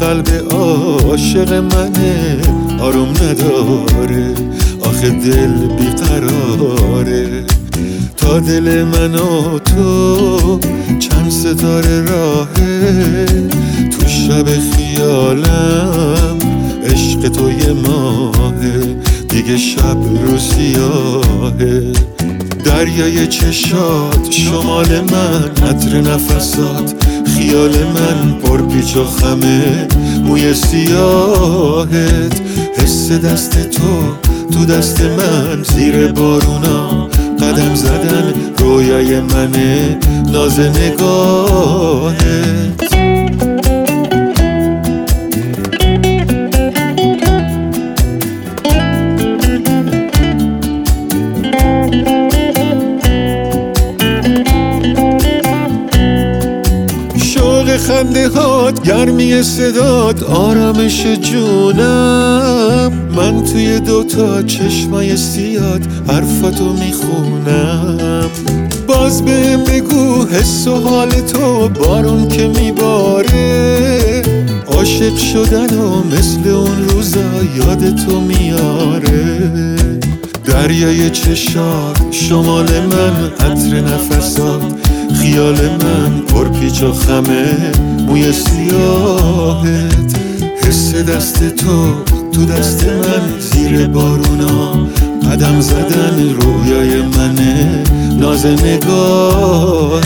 قلب عاشق منه آروم نداره. آخه دل بیقراره. تا دل من و تو چند ستاره راهه. تو شب خیالم عشق تو یه ماهه. دیگه شب رو سیاهه. دریای چشات شمال من عطر نفسات. خیال من پر پیچ و خمه موی سیاهت. حس دست تو تو دست من زیر بارونا قدم زدن رویای منه ناز نگاهت. خنده هات گرمی صدات آرامش جونم. من توی دوتا چشمای سیاد حرفاتو می‌خونم. باز به بگو حس و حال تو بارون که میباره. عاشق شدن و مثل اون روزا یاد تو میاره. دریای چشات شمال من عطر نفسات. خیال من پر پیچ و خمه موی سیاهت. حس دست تو تو دست من. زیر بارونا قدم زدن رویای منه ناز نگاهت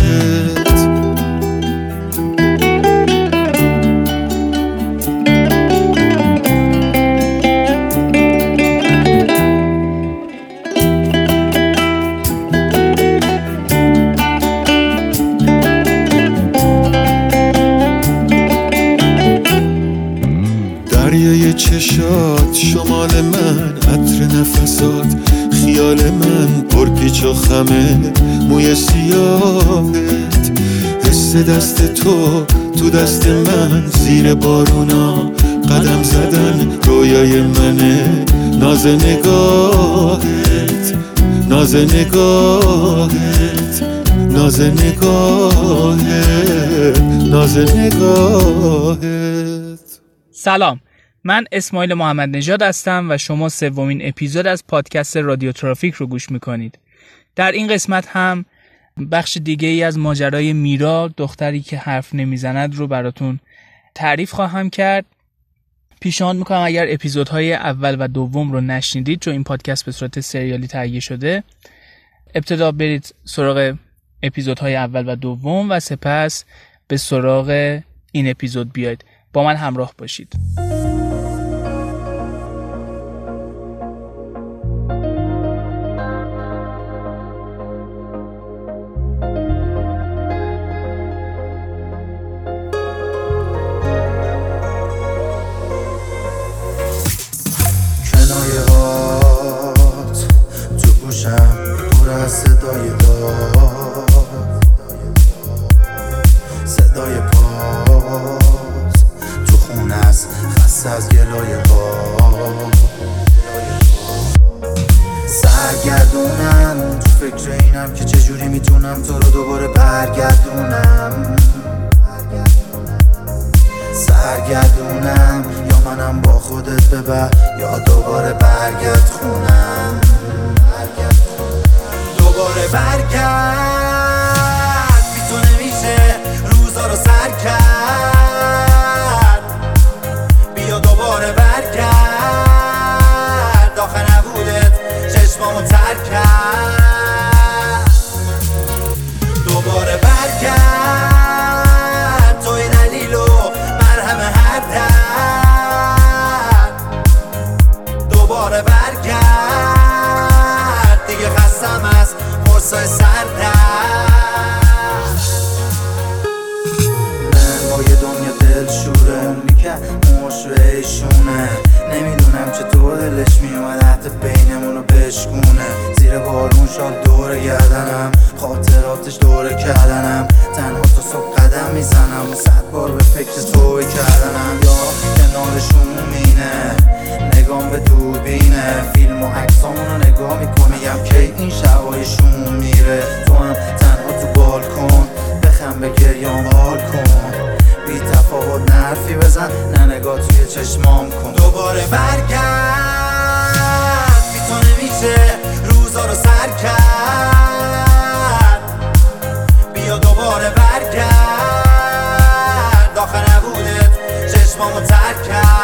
بارونا قدم زدن رویای منه. ناز نگاهت ناز نگاهت ناز نگاهت ناز نگاهت. سلام من اسماعیل محمد نژاد هستم و شما سومین اپیزود از پادکست رادیو ترافیک رو گوش می‌کنید. در این قسمت هم بخش دیگه ای از ماجرای میرا دختری که حرف نمی‌زند رو براتون تعریف خواهم کرد. پیشنهاد می‌کنم اگر اپیزودهای اول و دوم رو نشنیدید چون این پادکست به صورت سریالی تهیه شده ابتدا برید سراغ اپیزودهای اول و دوم و سپس به سراغ این اپیزود بیاید. با من همراه باشید. صدای داد صدای پا تو خونه است خسته از گلای باد سرگردونم تو فکر اینم که چجوری می‌تونم تو رو دوباره برگردونم. سرگردونم یا منم با خودت ببر یا دوباره برگرد خونم دوباره برکرد بی تو نمیشه روزا رو سر کرد. بیا دوباره برکرد آخه نبودت چشمامو تر کرد. نزن نه نگاه توی چشمام کن. دوباره برگرد. بی تو نمیشه روزا رو سر کرد. بیا دوباره برگرد. داخل نبودت چشمامو ترک کرد.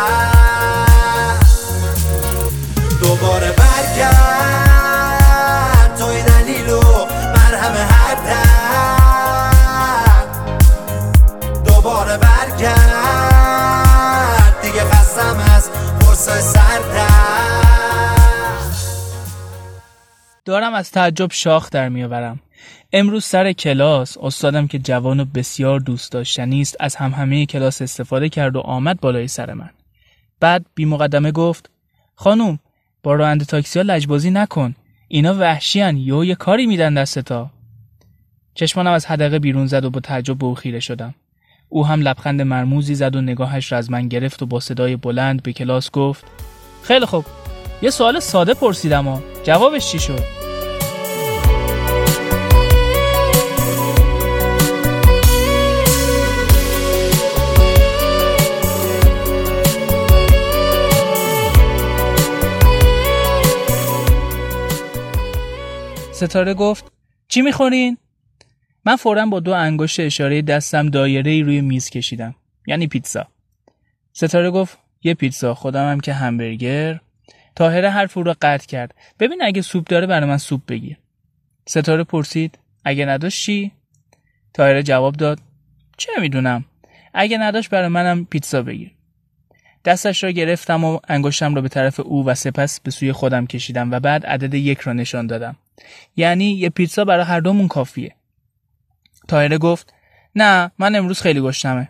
دارم از تعجب شاخ در میآورم. امروز سر کلاس استادم که جوان و بسیار دوست داشتنی است از همهمه کلاس استفاده کرد و آمد بالای سر من. بعد بی مقدمه گفت خانوم با راننده تاکسی ها لجبازی نکن. اینا وحشیان یهو یه کاری میدن دستتا چشمانم از حدقه بیرون زد و با تعجب به او خیره شدم. او هم لبخند مرموزی زد و نگاهش را از من گرفت و با صدای بلند به کلاس گفت خیلی خوب. یه سوال ساده پرسیدم و جوابش چی شد؟ ستاره گفت چی می‌خورین؟ من فورا با دو انگشت اشاره دستم دایره ای روی میز کشیدم یعنی پیتزا. ستاره گفت یه پیتزا خودم هم که همبرگر. تاهره حرف او را قطع کرد ببین اگه سوپ داره برای من سوپ بگیر. ستاره پرسید اگه نداشت چی؟ تاهره جواب داد چه می‌دونم اگه نداشت برای منم پیتزا بگیر. دستش را گرفتم و انگشتم را به طرف او و سپس به سوی خودم کشیدم و بعد عدد یک را نشان دادم. یعنی یه پیتزا برای هر دومون کافیه. تایره گفت نه من امروز خیلی گشتمه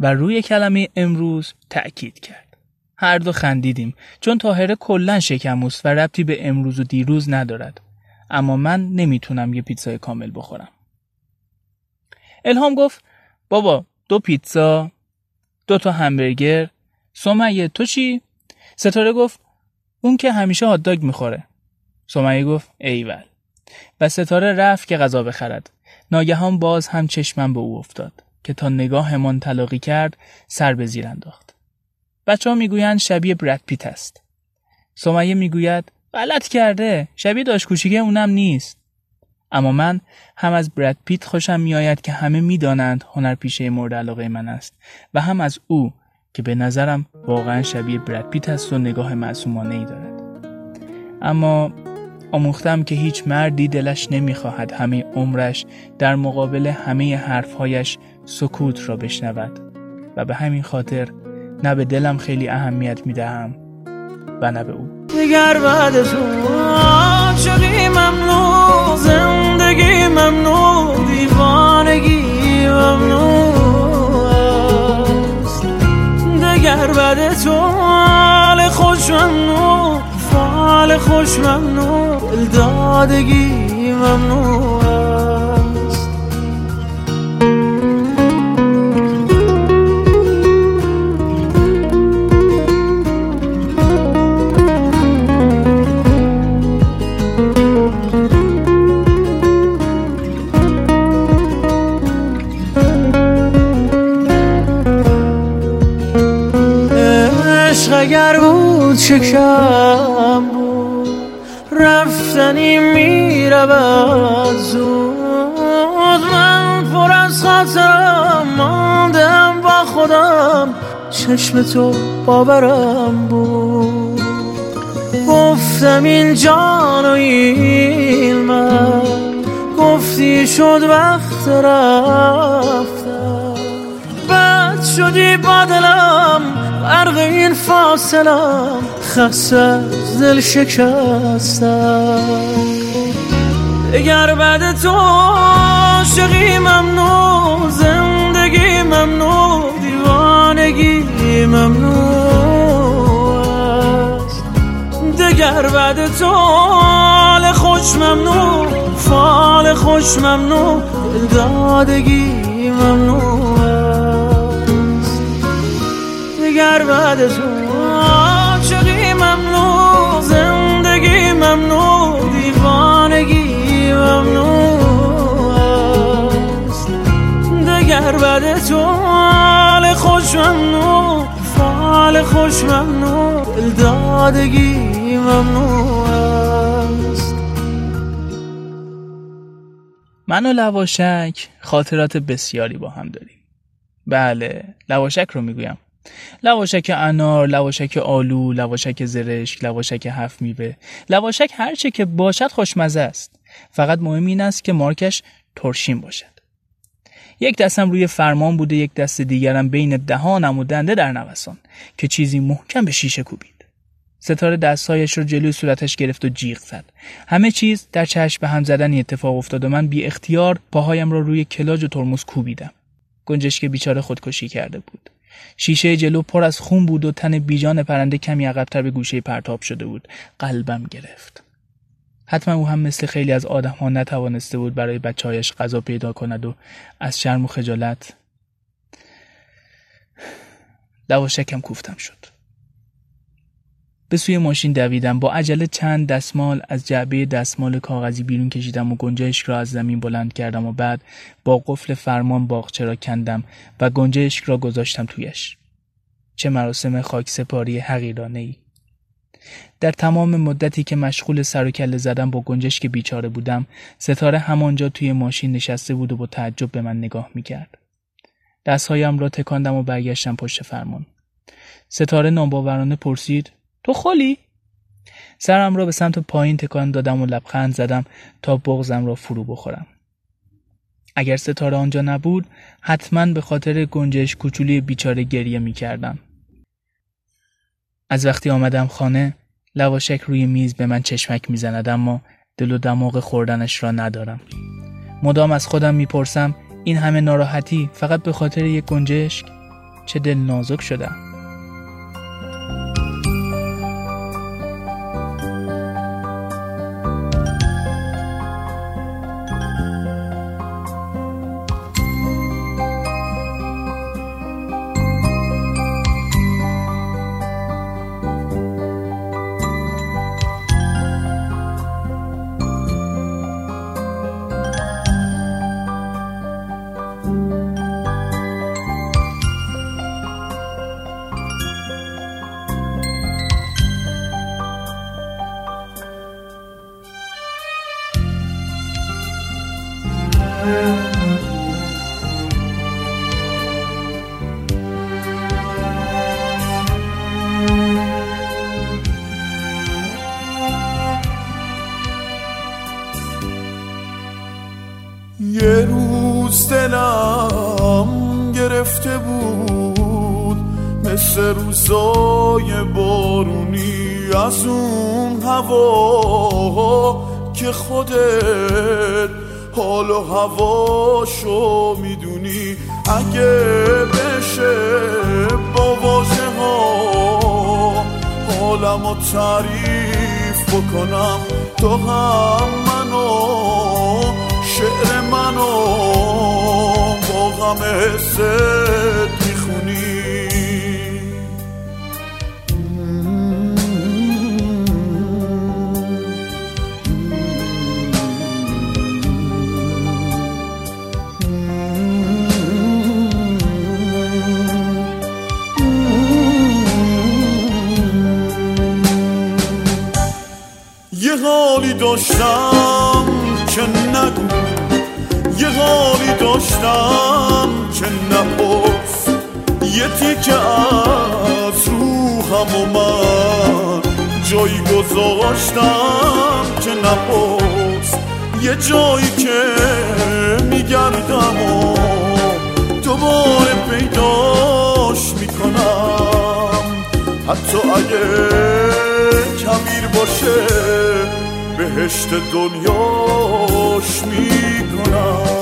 و روی کلمه امروز تأکید کرد. هر دو خندیدیم چون تاهره کلا شکموست و ربطی به امروز و دیروز ندارد. اما من نمی‌تونم یه پیتزای کامل بخورم. الهام گفت بابا دو پیتزا دو تا همبرگر سمیه تو چی؟ ستاره گفت اون که همیشه هاتداگ می‌خوره. سمیه گفت ایول. و ستاره رفت که غذا بخرد. ناگهان باز هم چشمم به او افتاد که تا نگاهمان تلاقی کرد سر به زیر انداخت. بچه ها می‌گویند شبیه برد پیت است. سمیه می‌گوید غلط کرده شبیه داشت کوچیکه اونم نیست. اما من هم از برد پیت خوشم میآید که همه می‌دانند هنرپیشه مورد علاقه من است و هم از او که به نظرم واقعا شبیه برد پیت است و نگاه معصومانه ای دارد. اما آموختم که هیچ مردی دلش نمی‌خواهد همه عمرش در مقابل همه حرفهایش سکوت را بشنود و به همین خاطر نه به دلم خیلی اهمیت می‌دهم و نه به او. دیگر بعد تو ممنوع خوش ممنوع دادگی ممنوع است. عشق اگر بود بود رفتنی می‌رود زود من پر از خاطرم ماندم با خودم. چشم تو باورم بود. گفتم این جان و این من گفتی شد وقت رفتم بد شدی با دلم. غرق این فاصلم خسته از دل شکستم دیگر بعد تو عاشقی ممنوع زندگی ممنوع دیوانگی ممنوع است. دیگر بعد تو حال خوش ممنوع فال خوش ممنوع دادگی ممنوع. دیگر بعد تو عاشقی ممنوع زندگی ممنوع دیوانگی ممنوع است. دیگر بعد تو حال خوش ممنوع فال خوش ممنوع دادگی ممنوع است. من و لواشک خاطرات بسیاری با هم داریم. بله لواشک رو می‌گویم. لواشک انار، لواشک آلو، لواشک زرشک، لواشک هفت میوه. لواشک هرچه که باشد خوشمزه است. فقط مهم این است که مارکش ترشین باشد. یک دستم روی فرمان بوده یک دست دیگرم بین دهانم و دنده در نوسان که چیزی محکم به شیشه کوبید. ستاره دستهایش رو جلوی صورتش گرفت و جیغ زد. همه چیز در چشم به هم زدنی اتفاق افتاد و من بی اختیار پاهایم را روی کلاج و ترمز کوبیدم. گنجشک بیچاره خودکشی کرده بود. شیشه جلو پر از خون بود و تن بیجان پرنده کمی عقبتر به گوشه پرتاب شده بود. قلبم گرفت. حتما او هم مثل خیلی از آدم ها نتوانسته بود برای بچهایش غذا پیدا کند و از شرم و خجالت. لواشکم کوفتم شد. به سوی ماشین دویدم. با عجله چند دستمال از جعبه دستمال کاغذی بیرون کشیدم و گنجشک را از زمین بلند کردم و بعد با قفل فرمان باغچه را کندم و گنجشک را گذاشتم تویش. چه مراسم خاک سپاری حقیرانه ای در تمام مدتی که مشغول سر و کله زدم با گنجشک بیچاره بودم ستاره همانجا توی ماشین نشسته بود و با تعجب به من نگاه می‌کرد. دستهایم را تکاندم و برگشتم پشت فرمان. ستاره ناباورانه پرسید تو خلی؟ سرم را به سمت پایین تکان دادم و لبخند زدم تا بغزم را فرو بخورم. اگر ستاره آنجا نبود حتما به خاطر گنجش کوچولی بیچاره گریه می کردم. از وقتی آمدم خانه لواشک روی میز به من چشمک می‌زند اما دل و دماغ خوردنش را ندارم. مدام از خودم می‌پرسم این همه ناراحتی فقط به خاطر یک گنجشک چه دل نازک شدم. بود مثل روزای بارونی از اون هوا که خودت حال و هواشو می‌دونی. اگه بشه با واژه ها حالم و تعریف بکنم. تو هم منو شعر منو با غم حست یه حالی داشتم که نگو. یه حالی داشتم که نپرس. یه تیکه از روحم و من جایی گذاشتم که نپرس. یه جایی که میگردم و دوباره پیداش می‌کنم. حتی اگه کبیر باشه بهشت دنیاش می‌کنم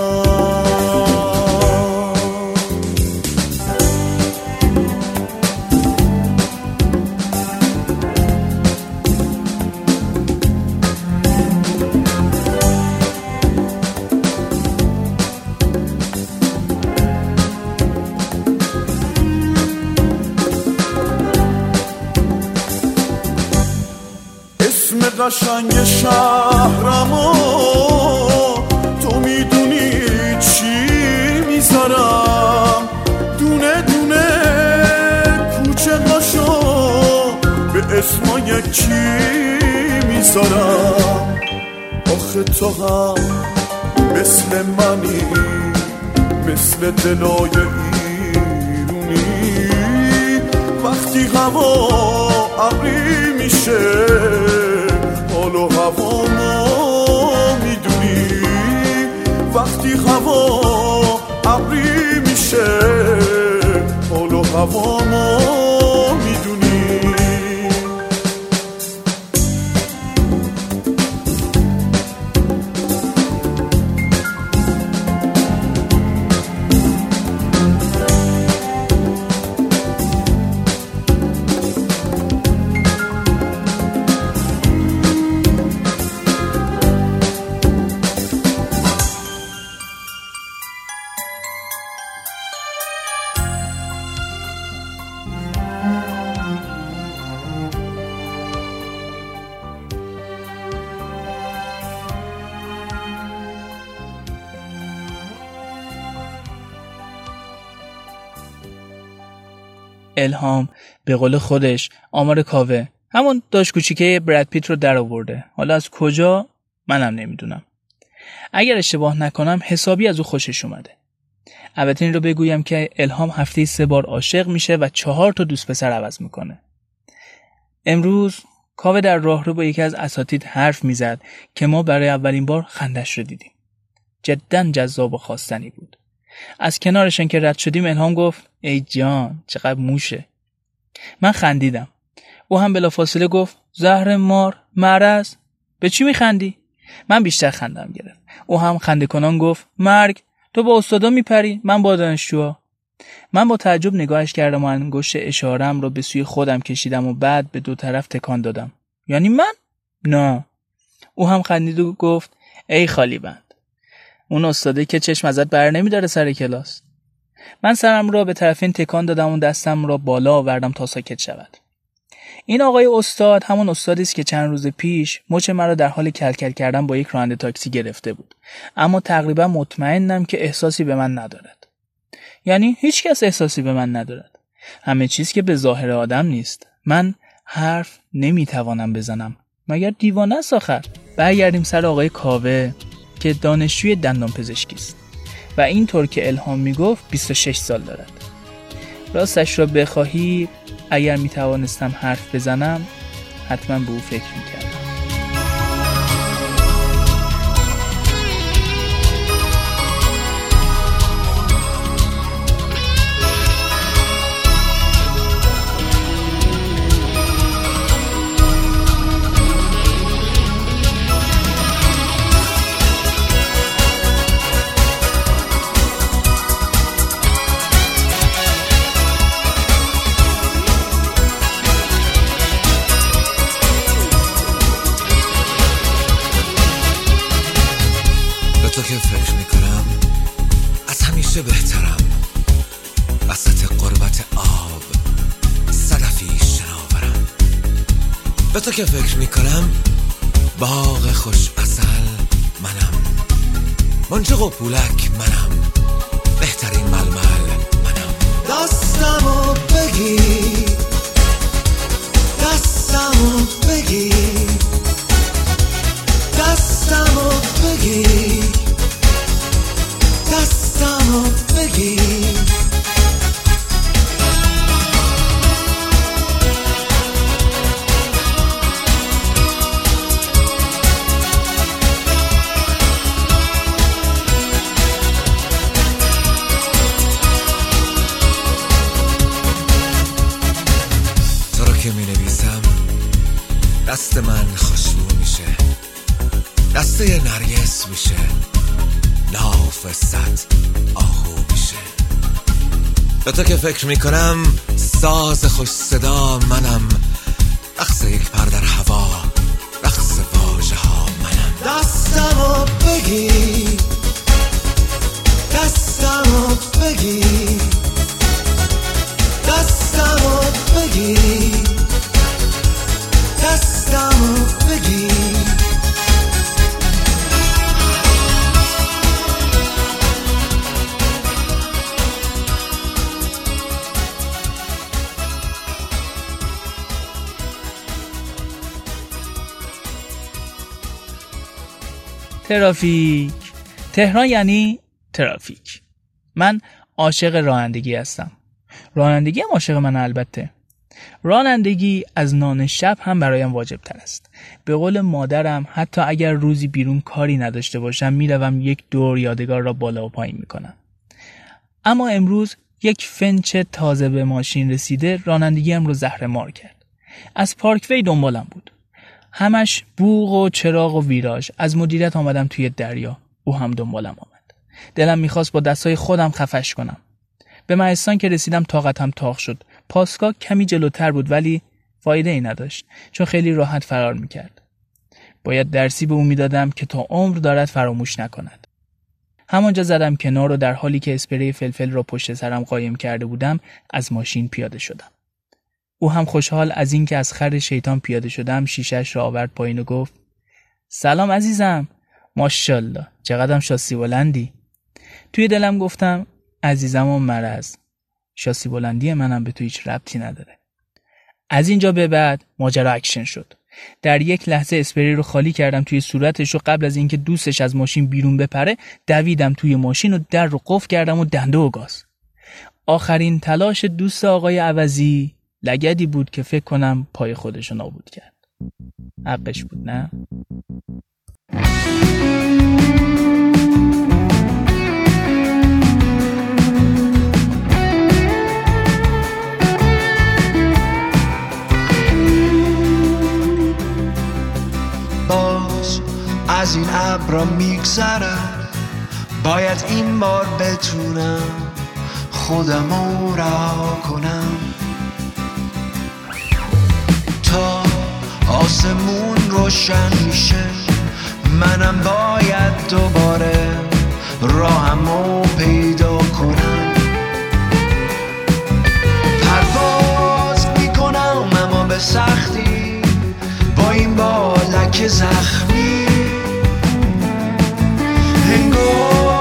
قشنگ شهرمو تو می‌دونی چی می‌ذارم؟ دونه دونه کوچه هاشو به اسم یکی می‌ذارم؟ آخه تو هم مثل منی مثل دلای ایرونی. وقتی هوا ابری میشه حال و هوا ما می‌دونی. وقتی هوا ابری میشه حال و هوا ما الهام به قول خودش آمار کاوه. همون داشت کوچیکه براد پیت رو در آورده. حالا از کجا؟ منم نمی‌دونم. اگر اشتباه نکنم حسابی از او خوشش اومده. البته این رو بگویم که الهام هفته سه بار عاشق میشه و چهار تا دوست پسر عوض می‌کنه. امروز کاوه در راه رو با یکی از اساتید حرف می‌زد که ما برای اولین بار خندش رو دیدیم. جدا جذاب و خواستنی بود. از کنارشن که رد شدیم الهام گفت ای جان چقدر موشه. من خندیدم. او هم بلافاصله گفت زهر مار مرض به چی میخندی؟ من بیشتر خندم گرفت. او هم خنده کنان گفت مرگ تو با استادا میپری من با دانشجوها. من با تعجب نگاهش کردم و انگشت اشارم رو به سوی خودم کشیدم و بعد به دو طرف تکان دادم. یعنی من؟ نه. او هم خندید و گفت ای خالی بند. اون استاده که چشم ازت بر نمیداره سر کلاس. من سرم را به طرفین تکان دادم و دستم را بالا آوردم تا ساکت شود. این آقای استاد همون استادی است که چند روز پیش مچ مرا در حال کلکل کردن با یک راننده تاکسی گرفته بود. اما تقریبا مطمئنم که احساسی به من ندارد. یعنی هیچ کس احساسی به من ندارد. همه چیز که به ظاهر آدم نیست. من حرف نمی‌توانم بزنم. مگر دیوانه است آخر؟ برگردیم سر آقای کاوه. که دانشجوی دندان پزشکی است و اینطور که الهام می‌گفت 26 سال دارد راستش را بخواهی اگر می توانستم حرف بزنم حتما به او فکر می کردم. که فکر می‌کنم باغ خوش اصل منم. منجق و پولک منم. بهترین ململ منم. دستمو بگیر. آهو میشه به تو که فکر می‌کنم ساز خوش صدا منم. رقص یک پر در هوا رقص واژه ها منم. دستمو بگیر دستمو بگیر دستمو بگیر دستمو بگیر ترافیک. تهران یعنی ترافیک. من عاشق رانندگی هستم. رانندگی هم عاشق من البته. رانندگی از نان شب هم برایم واجب تر است. به قول مادرم حتی اگر روزی بیرون کاری نداشته باشم می‌روم یک دور یادگار را بالا و پایین می‌کنم. اما امروز یک فنچ تازه به ماشین رسیده رانندگیم رو زهر مار کرد. از پارکوی دنبالم بود. همش بوغ و چراغ و ویراژ. از مدیریت آمدم توی دریا. او هم دنبالم آمد. دلم می‌خواست با دستای خودم خفش کنم. به مهستان که رسیدم طاقتم تاق شد. پاسکا کمی جلوتر بود ولی فایده ای نداشت چون خیلی راحت فرار می‌کرد. باید درسی به او می‌دادم که تا عمر دارد فراموش نکند. همانجا زدم کنار و در حالی که اسپری فلفل را پشت سرم قایم کرده بودم از ماشین پیاده شدم. او هم خوشحال از اینکه از خر شیطان پیاده شدم شیشش را آورد پایین و گفت سلام عزیزم. ماشاءالله. چقدرم شاسی بلندی. توی دلم گفتم عزیزم و مرض شاسی بلندی منم به تو هیچ ربطی نداره. از اینجا به بعد ماجرا اکشن شد. در یک لحظه اسپری رو خالی کردم توی صورتش و قبل از اینکه دوستش از ماشین بیرون بپره دویدم توی ماشین و در رو قفل کردم و دنده و گاز. آخرین تلاش دوست آقای عوضی لگدی بود که فکر کنم پای خودش نابود کرد. حقش بود نه؟ باز از این ابرا میگذرم. باید این بار بتونم خودم رو رها کنم. آسمون روشن میشه. منم باید دوباره راهم رو پیدا کنم. پرواز می‌کنم اما به سختی با این بالک زخمی. انگار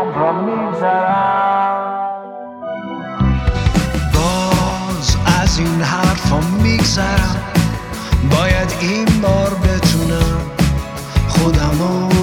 شبم را میگذرم باز از این حرفا میگذرم. باید این بار بتونم خودمو